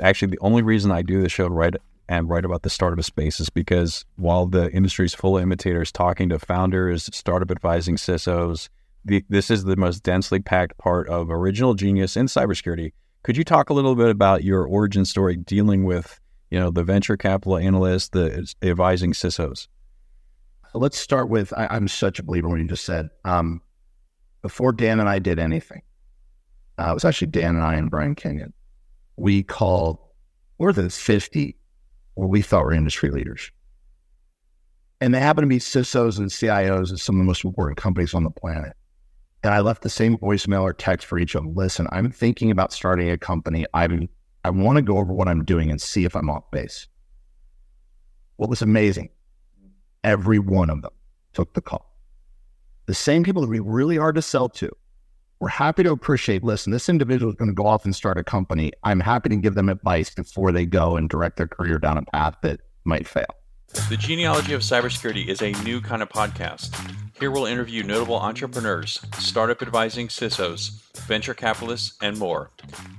actually the only reason I do the show right and write about the startup space is because while the industry is full of imitators talking to founders, startup advising CISOs, the, this is the most densely packed part of original genius in cybersecurity. Could you talk a little bit about your origin story dealing with, you know, the venture capital analysts, the advising CISOs? Let's start with I, am such a believer when you just said. Um, before Dan and I did anything, uh, it was actually Dan and I and Brian Kenyon. We called more than 50 where we thought were industry leaders. And they happen to be CISOs and CIOs of some of the most important companies on the planet. And I left the same voicemail or text for each of them. Listen, I'm thinking about starting a company. I'm I want to go over what I'm doing and see if I'm off base. What was amazing, every one of them took the call. The same people that we really hard to sell to we're happy to appreciate listen this individual is going to go off and start a company. I'm happy to give them advice before they go and direct their career down a path that might fail. The genealogy of cybersecurity is a new kind of podcast. Here we'll interview notable entrepreneurs startup advising cisos venture capitalists and more.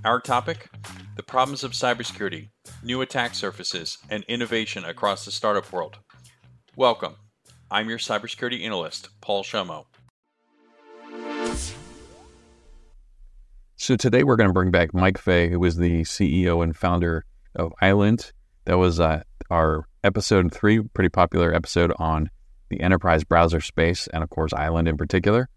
Our topic? The problems of cybersecurity new attack surfaces and innovation across the startup world. Welcome. I'm your cybersecurity analyst paul shomo So today we're going to bring back Mike Fey, who was the CEO and founder of Island. That was uh, our episode three, pretty popular episode on the enterprise browser space, and of course Island in particular.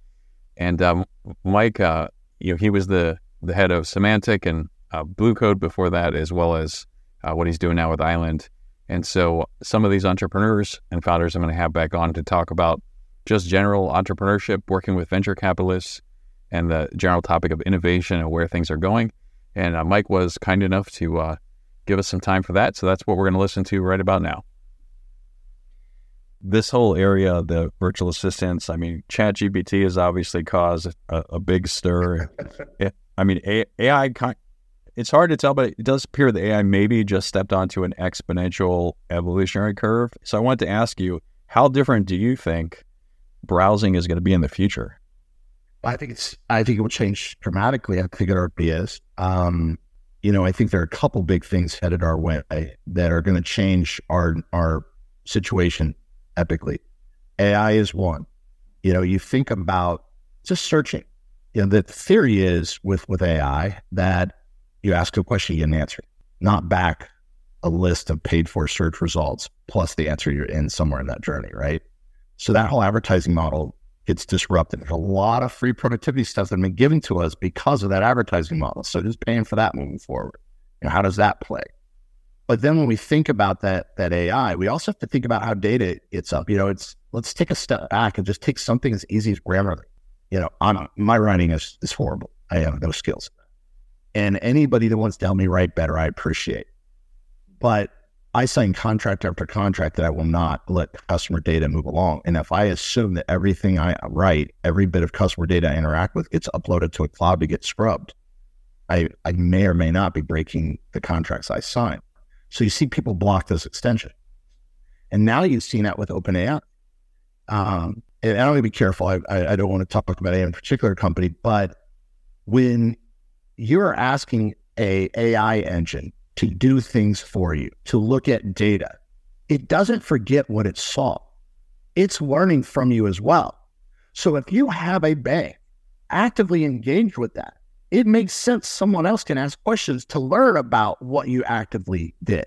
And um, Mike, uh, you know, he was the the head of Symantec and uh, Blue Coat before that, as well as uh, what he's doing now with Island. And so some of these entrepreneurs and founders I'm going to have back on to talk about just general entrepreneurship, working with venture capitalists and the general topic of innovation and where things are going. And uh, Mike was kind enough to uh, give us some time for that. So that's what we're going to listen to right about now. This whole area, of the virtual assistants, I mean, ChatGPT has obviously caused a, a big stir. I mean, AI, it's hard to tell, but it does appear that AI maybe just stepped onto an exponential evolutionary curve. So I wanted to ask you, how different do you think browsing is going to be in the future? I think it's. I think it will change dramatically. I think it already is. Um, you know, I think there are a couple big things headed our way that are going to change our our situation epically. AI is one. You know, you think about just searching. You know, the theory is with with AI that you ask a question, you get an answer, not back a list of paid for search results plus the answer you're in somewhere in that journey, right? So that whole advertising model gets disrupted. There's a lot of free productivity stuff that has been given to us because of that advertising mm-hmm. model. So just paying for that moving forward. You know, how does that play? But then when we think about that that AI, we also have to think about how data gets up. You know, it's let's take a step back and just take something as easy as Grammarly. You know, I'm, my writing is is horrible. I have no skills. And anybody that wants to help me write better, I appreciate. But I sign contract after contract that I will not let customer data move along. And if I assume that everything I write, every bit of customer data I interact with gets uploaded to a cloud to get scrubbed, I, I may or may not be breaking the contracts I sign. So you see people block this extension. And now you've seen that with OpenAI. Um, and I want to be careful. I, I, I don't want to talk about any particular company, but when you're asking a AI engine to do things for you, to look at data. It doesn't forget what it saw. It's learning from you as well. So if you have a bank actively engaged with that, it makes sense someone else can ask questions to learn about what you actively did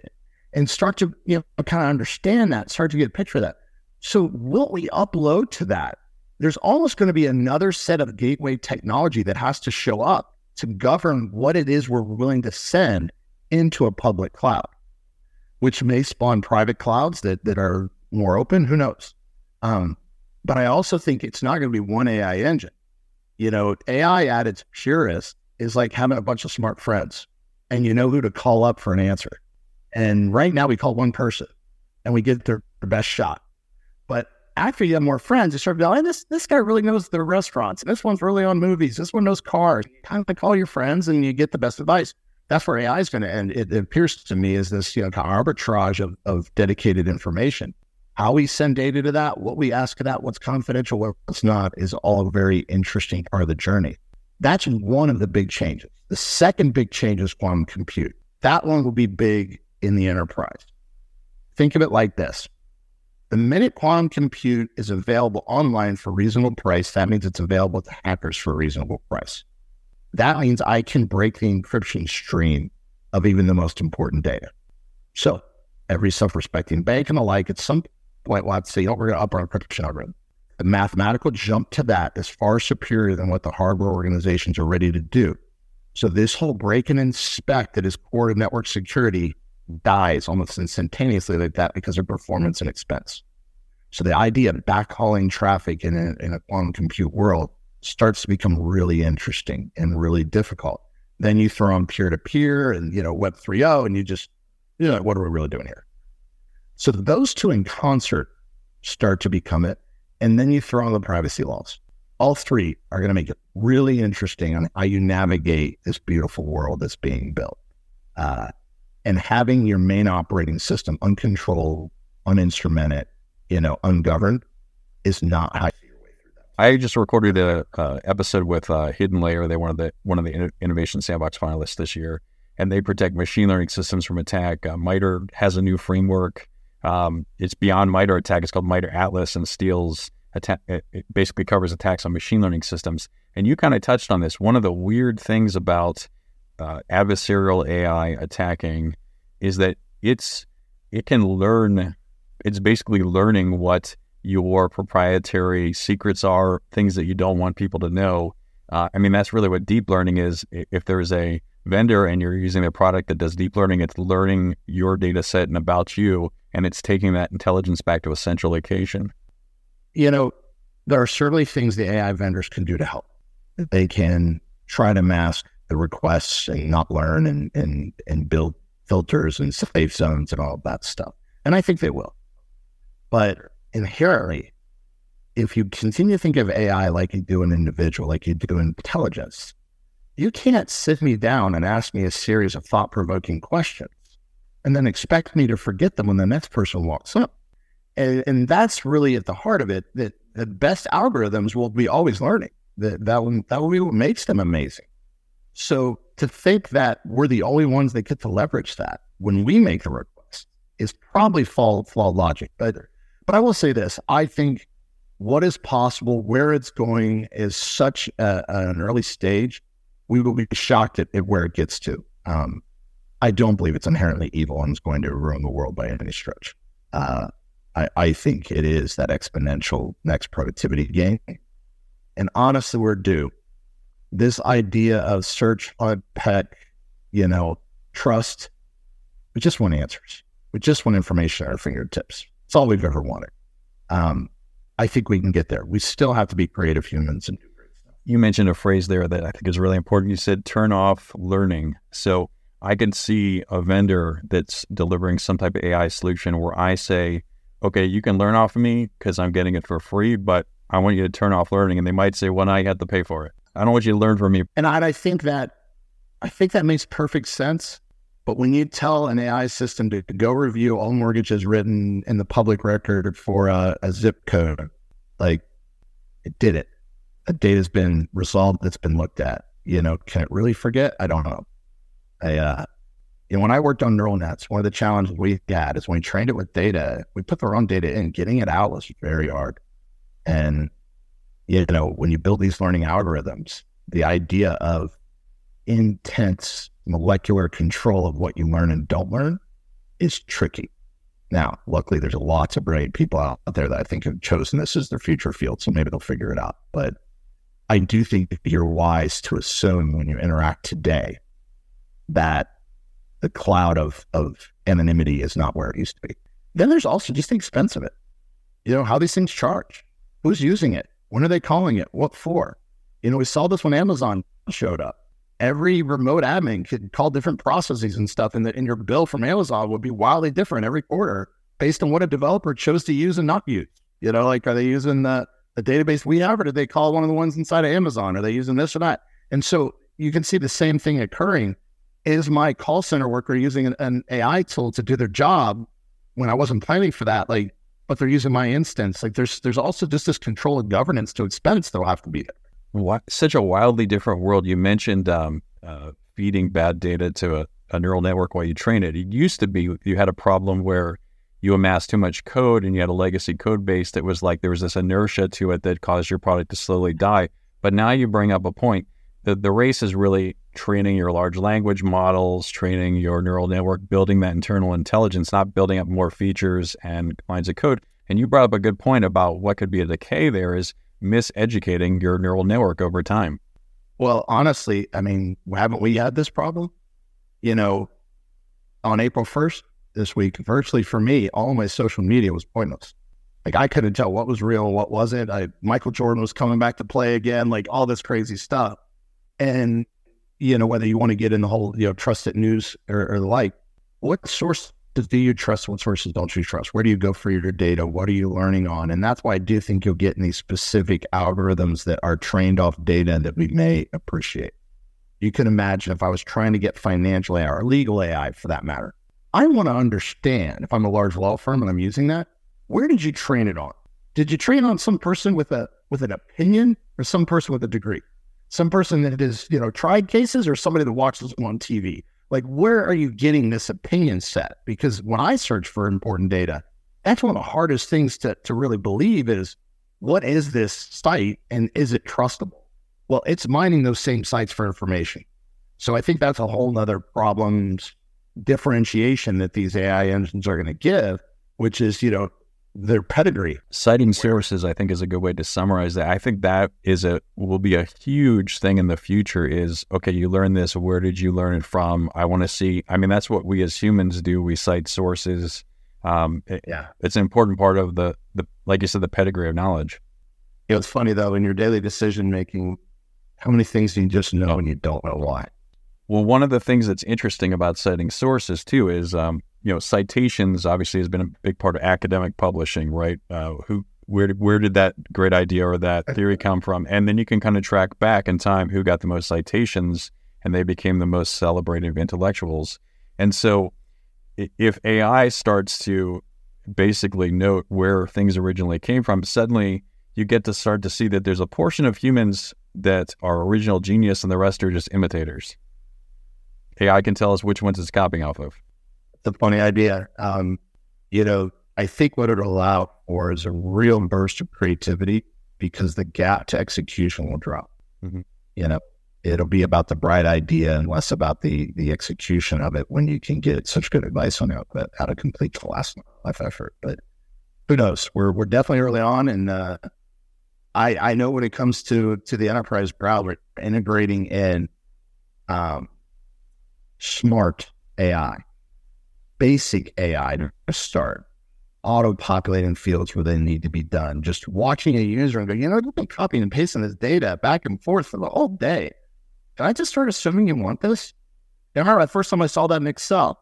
and start to you know kind of understand that, start to get a picture of that. So what we upload to that, there's almost going to be another set of gateway technology that has to show up to govern what it is we're willing to send into a public cloud, which may spawn private clouds that, that are more open. Who knows? Um, but I also think it's not going to be one AI engine. You know, AI at its purest is like having a bunch of smart friends and you know who to call up for an answer. And right now we call one person and we get their, their best shot. But after you have more friends, you start going, this this guy really knows the restaurants. This one's really on movies. This one knows cars. You kind of call your friends and you get the best advice that's where AI is going to end. It, it, appears to me as this you know arbitrage of, of dedicated information. How we send data to that, what we ask of that, what's confidential, what's not, is all a very interesting part of the journey. That's one of the big changes. The second big change is quantum compute. That one will be big in the enterprise. Think of it like this. The minute quantum compute is available online for reasonable price, that means it's available to hackers for a reasonable price. That means I can break the encryption stream of even the most important data. So every self-respecting bank and the like, at some point, will to say, you we're going to up our encryption algorithm. The mathematical jump to that is far superior than what the hardware organizations are ready to do. So this whole break and inspect that is core to network security dies almost instantaneously like that because of performance and expense. So the idea of backhauling traffic in a, in a quantum compute world starts to become really interesting and really difficult. Then you throw on peer to peer and you know Web 3.0, and you just you know what are we really doing here? So those two in concert start to become it, and then you throw on the privacy laws. All three are going to make it really interesting on how you navigate this beautiful world that's being built. Uh, and having your main operating system uncontrolled, uninstrumented, you know, ungoverned is not how you way through that. I just recorded a uh, episode with uh, HiddenLayer. They one of the one of the Innovation Sandbox finalists this year, and they protect machine learning systems from attack. Uh, MITRE has a new framework. Um, it's beyond MITRE ATT&CK. It's called MITRE Atlas and steals attack. It, it basically covers attacks on machine learning systems. And you kind of touched on this. One of the weird things about uh, adversarial AI attacking is that it's it can learn. It's basically learning what your proprietary secrets are, things that you don't want people to know. Uh, I mean, that's really what deep learning is. If there's a vendor and you're using a product that does deep learning, it's learning your data set and about you, and it's taking that intelligence back to a central location. You know, there are certainly things the AI vendors can do to help. They can try to mask the requests and not learn and and and build filters and safe zones and all that stuff. And I think they will. But inherently, if you continue to think of AI like you do an individual, like you do intelligence, you can't sit me down and ask me a series of thought provoking questions and then expect me to forget them when the next person walks up. And, and, that's really at the heart of it that the best algorithms will be always learning. That, that, will, that will be what makes them amazing. So to think that we're the only ones that get to leverage that when we make the request is probably flawed, flawed logic. But, but I will say this I think what is possible, where it's going is such a, an early stage we will be shocked at, at where it gets to. Um, I don't believe it's inherently evil and is going to ruin the world by any stretch. Uh, I, I, think it is that exponential next productivity gain. And honestly, we're due. This idea of search, pet, you know, trust, we just want answers. We just want information at our fingertips. It's all we've ever wanted. Um, I think we can get there. We still have to be creative humans and do great stuff. you mentioned a phrase there that I think is really important. You said turn off learning. So I can see a vendor that's delivering some type of AI solution where I say, okay, you can learn off of me because I'm getting it for free, but I want you to turn off learning. And they might say, well, now you have to pay for it. I don't want you to learn from me. And I, I think that I think that makes perfect sense. But when you tell an AI system to, to go review all mortgages written in the public record for a, a zip code, like it did it a data's been resolved that's been looked at. You know, can it really forget? I don't know. I, uh, you know, when I worked on neural nets, one of the challenges we had is when we trained it with data, we put the wrong data in. Getting it out was very hard. And, you know, when you build these learning algorithms, the idea of intense molecular control of what you learn and don't learn is tricky. Now, luckily, there's lots of brilliant people out there that I think have chosen this as their future field, so maybe they'll figure it out. But I do think you're wise to assume when you interact today that the cloud of, of anonymity is not where it used to be. Then there's also just the expense of it. You know, how these things charge, who's using it, when are they calling it, what for? You know, we saw this when Amazon showed up. Every remote admin could call different processes and stuff, and, the, and your bill from Amazon would be wildly different every quarter based on what a developer chose to use and not use. You know, like are they using the the database we have, or did they call one of the ones inside of Amazon? Are they using this or that? And so you can see the same thing occurring. Is my call center worker using an, an AI tool to do their job when I wasn't planning for that? Like, but they're using my instance. Like, there's there's also just this control and governance to expense that'll have to be there. Such a wildly different world. You mentioned um, uh, feeding bad data to a, a neural network while you train it. It used to be you had a problem where you amassed too much code and you had a legacy code base that was like there was this inertia to it that caused your product to slowly die. But now you bring up a point that the race is really training your large language models, training your neural network, building that internal intelligence, not building up more features and lines of code. And you brought up a good point about what could be a decay there is miseducating your neural network over time. Well, honestly, I mean, haven't we had this problem? You know, on April 1st, this week, virtually for me, all my social media was pointless. Like I couldn't tell what was real what wasn't. I, Michael Jordan was coming back to play again, like all this crazy stuff. And you know whether you want to get in the whole you know trusted news or, or the like, what sources do you trust? What sources don't you trust? Where do you go for your data? What are you learning on? And that's why I do think you'll get in these specific algorithms that are trained off data that we may appreciate. You can imagine if I was trying to get financial AI or legal AI for that matter, I want to understand if I'm a large law firm and I'm using that, where did you train it on? Did you train on some person with a with an opinion or some person with a degree? Some person that has, you know, tried cases or somebody that watches them on TV? Like where are you getting this opinion set? Because when I search for important data, that's one of the hardest things to, to really believe is what is this site and is it trustable? Well, it's mining those same sites for information. So I think that's a whole nother problems differentiation that these AI engines are going to give, which is, you know, their pedigree. Citing sources, I think, is a good way to summarize that. I think that is a will be a huge thing in the future. Is okay, you learn this. Where did you learn it from? I want to see. I mean, that's what we as humans do. We cite sources. Um, it, yeah, it's an important part of the the like you said, the pedigree of knowledge. Know, it's funny though in your daily decision making, how many things do you just know and you don't know why? Well, one of the things that's interesting about citing sources too is, um, you know, citations obviously has been a big part of academic publishing, right? Uh, who, where, where did that great idea or that theory come from? And then you can kind of track back in time who got the most citations, and they became the most celebrated intellectuals. And so, if AI starts to basically note where things originally came from, suddenly you get to start to see that there's a portion of humans that are original genius, and the rest are just imitators. AI can tell us which ones it's copying off of. A funny idea. Um, you know, I think what it'll allow for is a real burst of creativity because the gap to execution will drop. Mm-hmm. You know, it'll be about the bright idea and less about the the execution of it when you can get such good advice on it but how to complete the last life effort. But who knows? We're we're definitely early on and uh, I I know when it comes to to the enterprise browser integrating in um, smart AI, basic AI to start, auto populating fields where they need to be done. Just watching a user and going, you know, I've been copying and pasting this data back and forth for the whole day. Can I just start assuming you want this? I remember the first time I saw that in Excel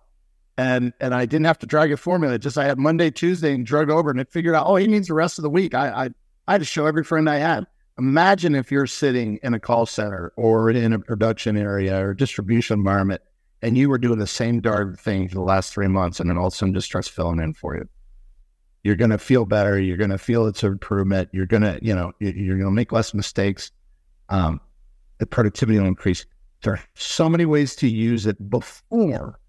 and and I didn't have to drag a formula. Just I had Monday, Tuesday, and drug over and it figured out, oh, he needs the rest of the week. I, I I had to show every friend I had. Imagine if you're sitting in a call center or in a production area or distribution environment and you were doing the same darn thing for the last three months, and then all of a sudden just starts filling in for you. You're going to feel better. You're going to feel it's an improvement. You're going to, you know, you're going to make less mistakes. Um, the productivity will increase. There are so many ways to use it before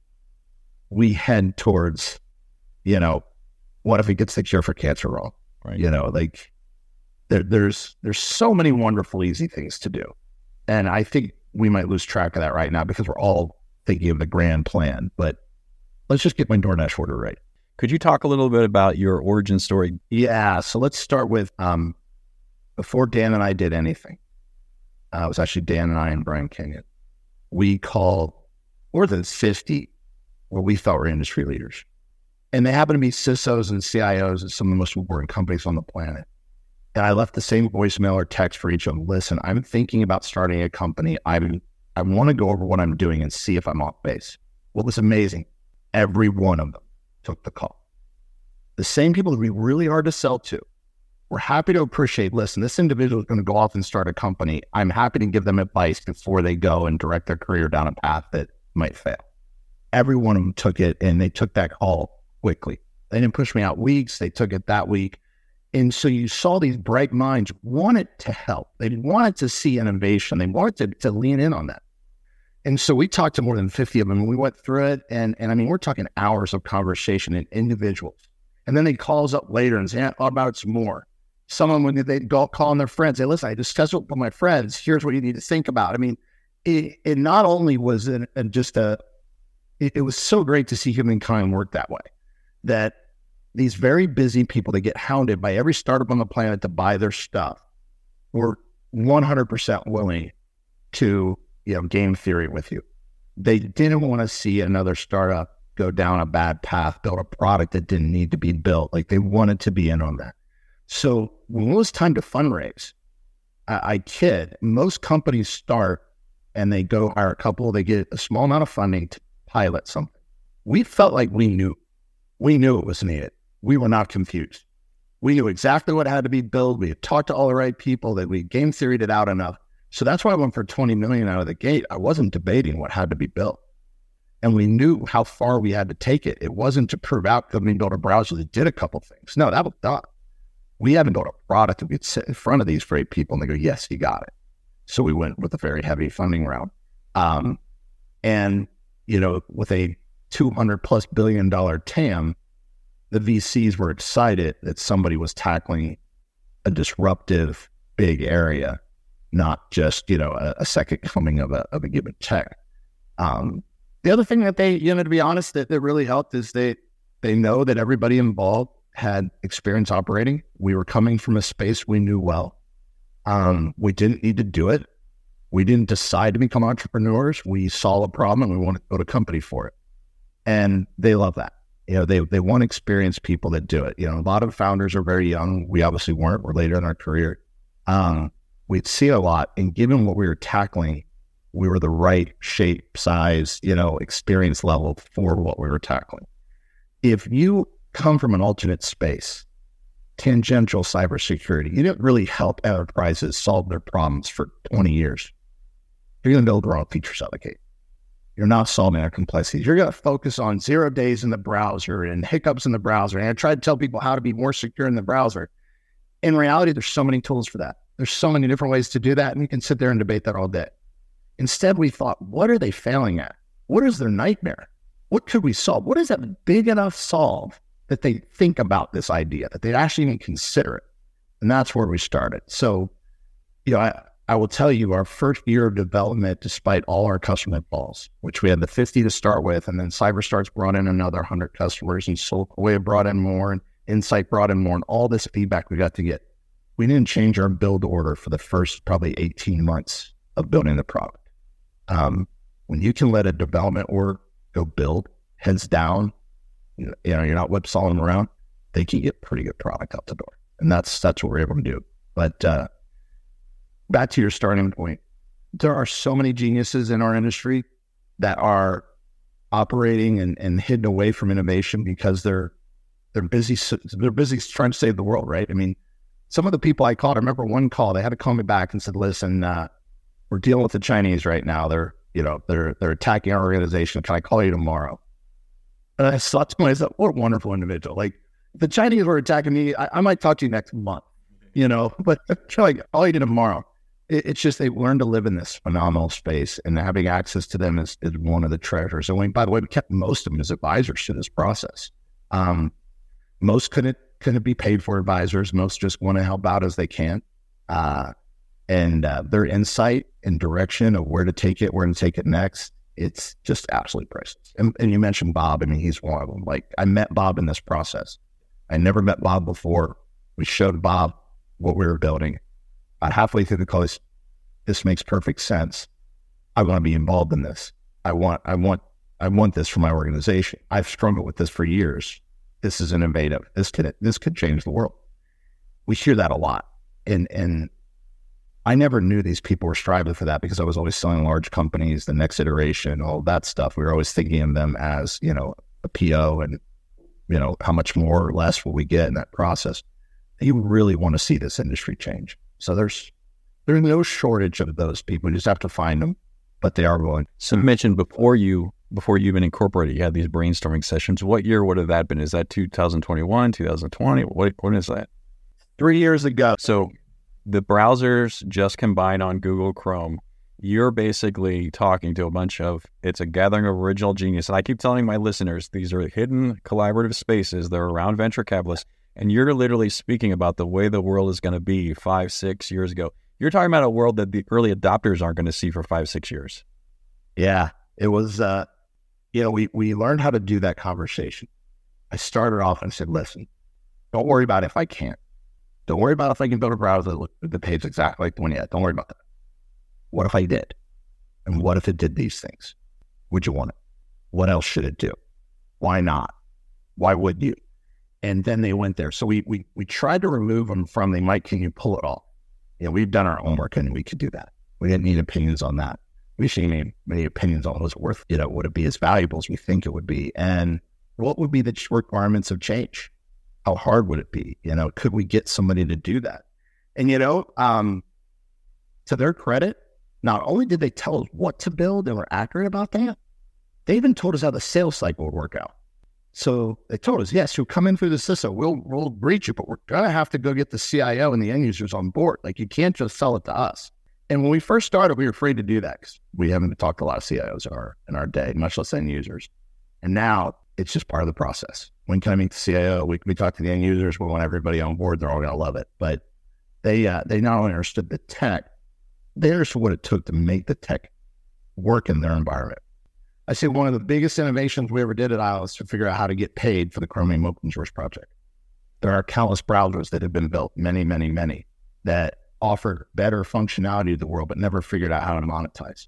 we head towards, you know, what if it gets the cure for cancer wrong? Right. You know, like there, there's there's so many wonderful, easy things to do, and I think we might lose track of that right now because we're all thinking of the grand plan. But let's just get my DoorDash order right. Could you talk a little bit about your origin story? Yeah. So let's start with um, before Dan and I did anything. Uh, it was actually Dan and I and Brian Kenyon. We called more than 50 what we thought were industry leaders. And they happened to be CISOs and CIOs at some of the most important companies on the planet. And I left the same voicemail or text for each of them. Listen, I'm thinking about starting a company. I'm I want to go over what I'm doing and see if I'm off base. What was amazing, every one of them took the call. The same people that be really hard to sell to were happy to appreciate listen, this individual is going to go off and start a company. I'm happy to give them advice before they go and direct their career down a path that might fail. Every one of them took it and they took that call quickly. They didn't push me out weeks, they took it that week. And so you saw these bright minds wanted to help. They wanted to see innovation. They wanted to, to lean in on that. And so we talked to more than 50 of them and we went through it. And, and I mean, we're talking hours of conversation and individuals. And then they call us up later and say, yeah, about some more? Someone, when they go call on their friends, say, listen, I discussed it with my friends. Here's what you need to think about. I mean, it, it not only was an, an uh, just a, it, it was so great to see humankind work that way that these very busy people that get hounded by every startup on the planet to buy their stuff were 100% willing to you know game theory with you. They didn't want to see another startup go down a bad path, build a product that didn't need to be built. Like they wanted to be in on that. So when it was time to fundraise, I, I kid, most companies start and they go hire a couple, they get a small amount of funding to pilot something. We felt like we knew. We knew it was needed. We were not confused. We knew exactly what had to be built. We had talked to all the right people that we game theoried it out enough. So that's why I went for 20 million out of the gate. I wasn't debating what had to be built. And we knew how far we had to take it. It wasn't to prove out that we built a browser that did a couple things. No, that was done. We haven't built a product that we could sit in front of these great people and they go, yes, you got it. So we went with a very heavy funding round. Um, and, you know, with a 200 plus billion dollar TAM, the VCs were excited that somebody was tackling a disruptive big area not just you know a, a second coming of a of a given tech. Um, the other thing that they, you know, to be honest, that, that really helped is they they know that everybody involved had experience operating. We were coming from a space we knew well. Um, we didn't need to do it. We didn't decide to become entrepreneurs. We saw a problem and we wanted to build a company for it. And they love that. You know, they they want experienced people that do it. You know, a lot of founders are very young. We obviously weren't. We're later in our career. Um, we'd see a lot. And given what we were tackling, we were the right shape, size, you know, experience level for what we were tackling. If you come from an alternate space, tangential cybersecurity, you didn't really help enterprises solve their problems for 20 years. You're going to build wrong features out of the gate. You're not solving their complexities. You're going to focus on zero days in the browser and hiccups in the browser. And I try to tell people how to be more secure in the browser. In reality, there's so many tools for that. There's so many different ways to do that, and you can sit there and debate that all day. Instead, we thought, what are they failing at? What is their nightmare? What could we solve? What is that big enough solve that they think about this idea, that they actually even consider it? And that's where we started. So, you know, I, I will tell you, our first year of development, despite all our customer calls, which we had the 50 to start with, and then CyberStarts brought in another 100 customers, and Soulwave brought in more, and Insight brought in more, and all this feedback we got to get we didn't change our build order for the first probably 18 months of building the product. Um, when you can let a development org go build heads down, you know, you're not whipsawing them around, they can get pretty good product out the door. And that's, that's what we're able to do. But, uh, back to your starting point, there are so many geniuses in our industry that are operating and, and hidden away from innovation because they're, they're busy, they're busy trying to save the world, right? I mean, some of the people I called, I remember one call, they had to call me back and said, listen, uh, we're dealing with the Chinese right now. They're, you know, they're, they're attacking our organization. Can I call you tomorrow? And I thought to myself, what a wonderful individual. Like the Chinese were attacking me. I, I might talk to you next month, you know, but like, call you did tomorrow. It, it's just, they learned to live in this phenomenal space and having access to them is, is one of the treasures. And we, by the way, we kept most of them as advisors to this process. Um, most couldn't couldn't be paid for advisors. Most just want to help out as they can. Uh, and uh, their insight and direction of where to take it, where to take it next, it's just absolutely priceless. And, and, you mentioned Bob. I mean, he's one of them. Like I met Bob in this process. I never met Bob before. We showed Bob what we were building. About halfway through the call, this makes perfect sense. I want to be involved in this. I want, I want, I want this for my organization. I've struggled with this for years this is innovative. This could this could change the world. We hear that a lot, and and I never knew these people were striving for that because I was always selling large companies, the next iteration, all that stuff. We were always thinking of them as you know a PO and you know how much more or less will we get in that process. You really want to see this industry change. So there's there's no shortage of those people. You just have to find them, but they are willing. So you mentioned before you before you even incorporated, you had these brainstorming sessions. What year would have that been? Is that 2021, 2020? What, when is that? Three years ago. So the browsers just combined on Google Chrome. you're basically talking to a bunch of it's a gathering of original genius. And I keep telling my listeners these are hidden collaborative spaces. They're around venture capitalists. And you're literally speaking about the way the world is going to be five, six years ago. You're talking about a world that the early adopters aren't going to see for five, six years. Yeah. It was uh you know, we we learned how to do that conversation. I started off and said, listen, don't worry about if I can't. Don't worry about if I can build a browser that, that pays exactly like the one yet. Don't worry about that. What if I did? And what if it did these things? Would you want it? What else should it do? Why not? Why would you? And then they went there. So we we we tried to remove them from the Mike, can you pull it off? You know, we've done our homework and we could do that. We didn't need opinions on that. We didn't many opinions on it worth, you know, would it be as valuable as we think it would be? And what would be the requirements of change? How hard would it be? You know, could we get somebody to do that? And you know, um, to their credit, not only did they tell us what to build and were accurate about that, they even told us how the sales cycle would work out. So they told us, yes, you'll come in through the CISO, we'll we'll breach it, but we're gonna have to go get the CIO and the end users on board. Like you can't just sell it to us. And when we first started, we were afraid to do that because we haven't talked to a lot of CIOs in our in our day, much less end users. And now it's just part of the process. When meet the CIO? We, we talk to the end users. We want everybody on board. They're all going to love it. But they uh, they not only understood the tech, they understood what it took to make the tech work in their environment. I say one of the biggest innovations we ever did at is to figure out how to get paid for the Chromium open source project. There are countless browsers that have been built, many, many, many, that offer better functionality to the world, but never figured out how to monetize.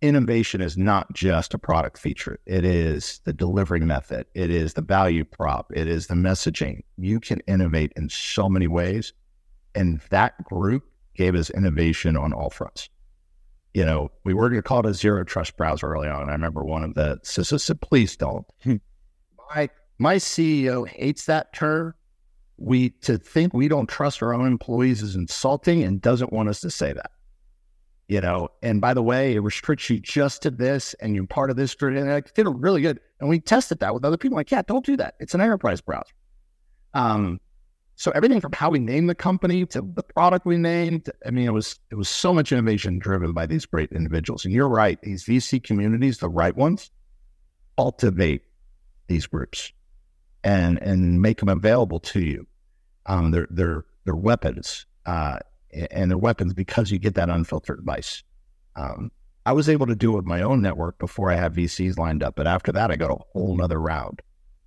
Innovation is not just a product feature. It is the delivery method. It is the value prop. It is the messaging. You can innovate in so many ways. And that group gave us innovation on all fronts. You know, we were going to call it a zero trust browser early on. I remember one of the CISOs said, please don't. Hmm. my, my CEO hates that term. We to think we don't trust our own employees is insulting and doesn't want us to say that. You know, and by the way, it restricts you just to this and you're part of this group. And it did really good. And we tested that with other people. Like, yeah, don't do that. It's an enterprise browser. Um, so everything from how we named the company to the product we named, I mean, it was it was so much innovation driven by these great individuals. And you're right, these VC communities, the right ones, cultivate these groups and and make them available to you. Um, they're they're they're weapons, uh, and they're weapons because you get that unfiltered advice. Um, I was able to do it with my own network before I had VCs lined up, but after that, I got a whole nother round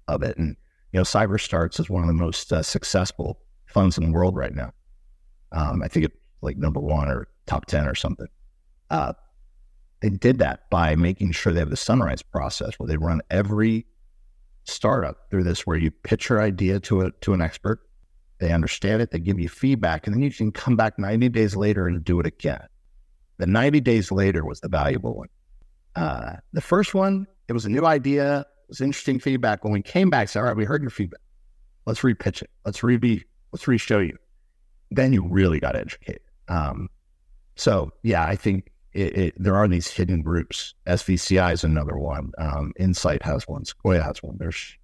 of it, and you know, CyberStarts is one of the most uh, successful funds in the world right now. Um, I think it's like number one or top 10 or something. Uh, they did that by making sure they have the sunrise process where they run every startup through this, where you pitch your idea to a, to an expert. They understand it. They give you feedback and then you can come back 90 days later and do it again. The 90 days later was the valuable one. Uh, the first one, it was a new idea it was interesting feedback. When we came back, said, all right, we heard your feedback. Let's repitch it. Let's re let's re-show you. Then you really got educated. Um, so yeah, I think it, it, there are these hidden groups. SVCI is another one. Um, Insight has one. Sequoia has one. There's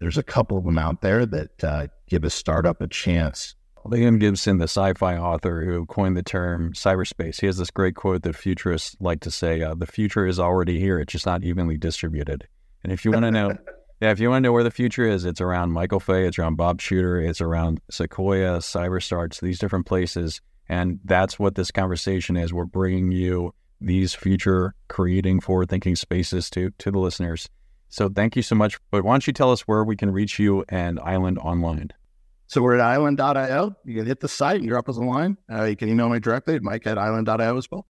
there's a couple of them out there that uh, give a startup a chance. Liam Gibson, the sci-fi author who coined the term cyberspace, he has this great quote that futurists like to say: uh, "The future is already here; it's just not evenly distributed." And if you want to know, yeah, if you want to know where the future is, it's around Michael Fey, it's around Bob Shooter, it's around Sequoia, CyberStarts, these different places. And that's what this conversation is. We're bringing you these future creating forward thinking spaces to, to the listeners. So thank you so much. But why don't you tell us where we can reach you and Island online? So we're at island.io. You can hit the site and drop us a line. Uh, you can email me directly at mike at island.io as well.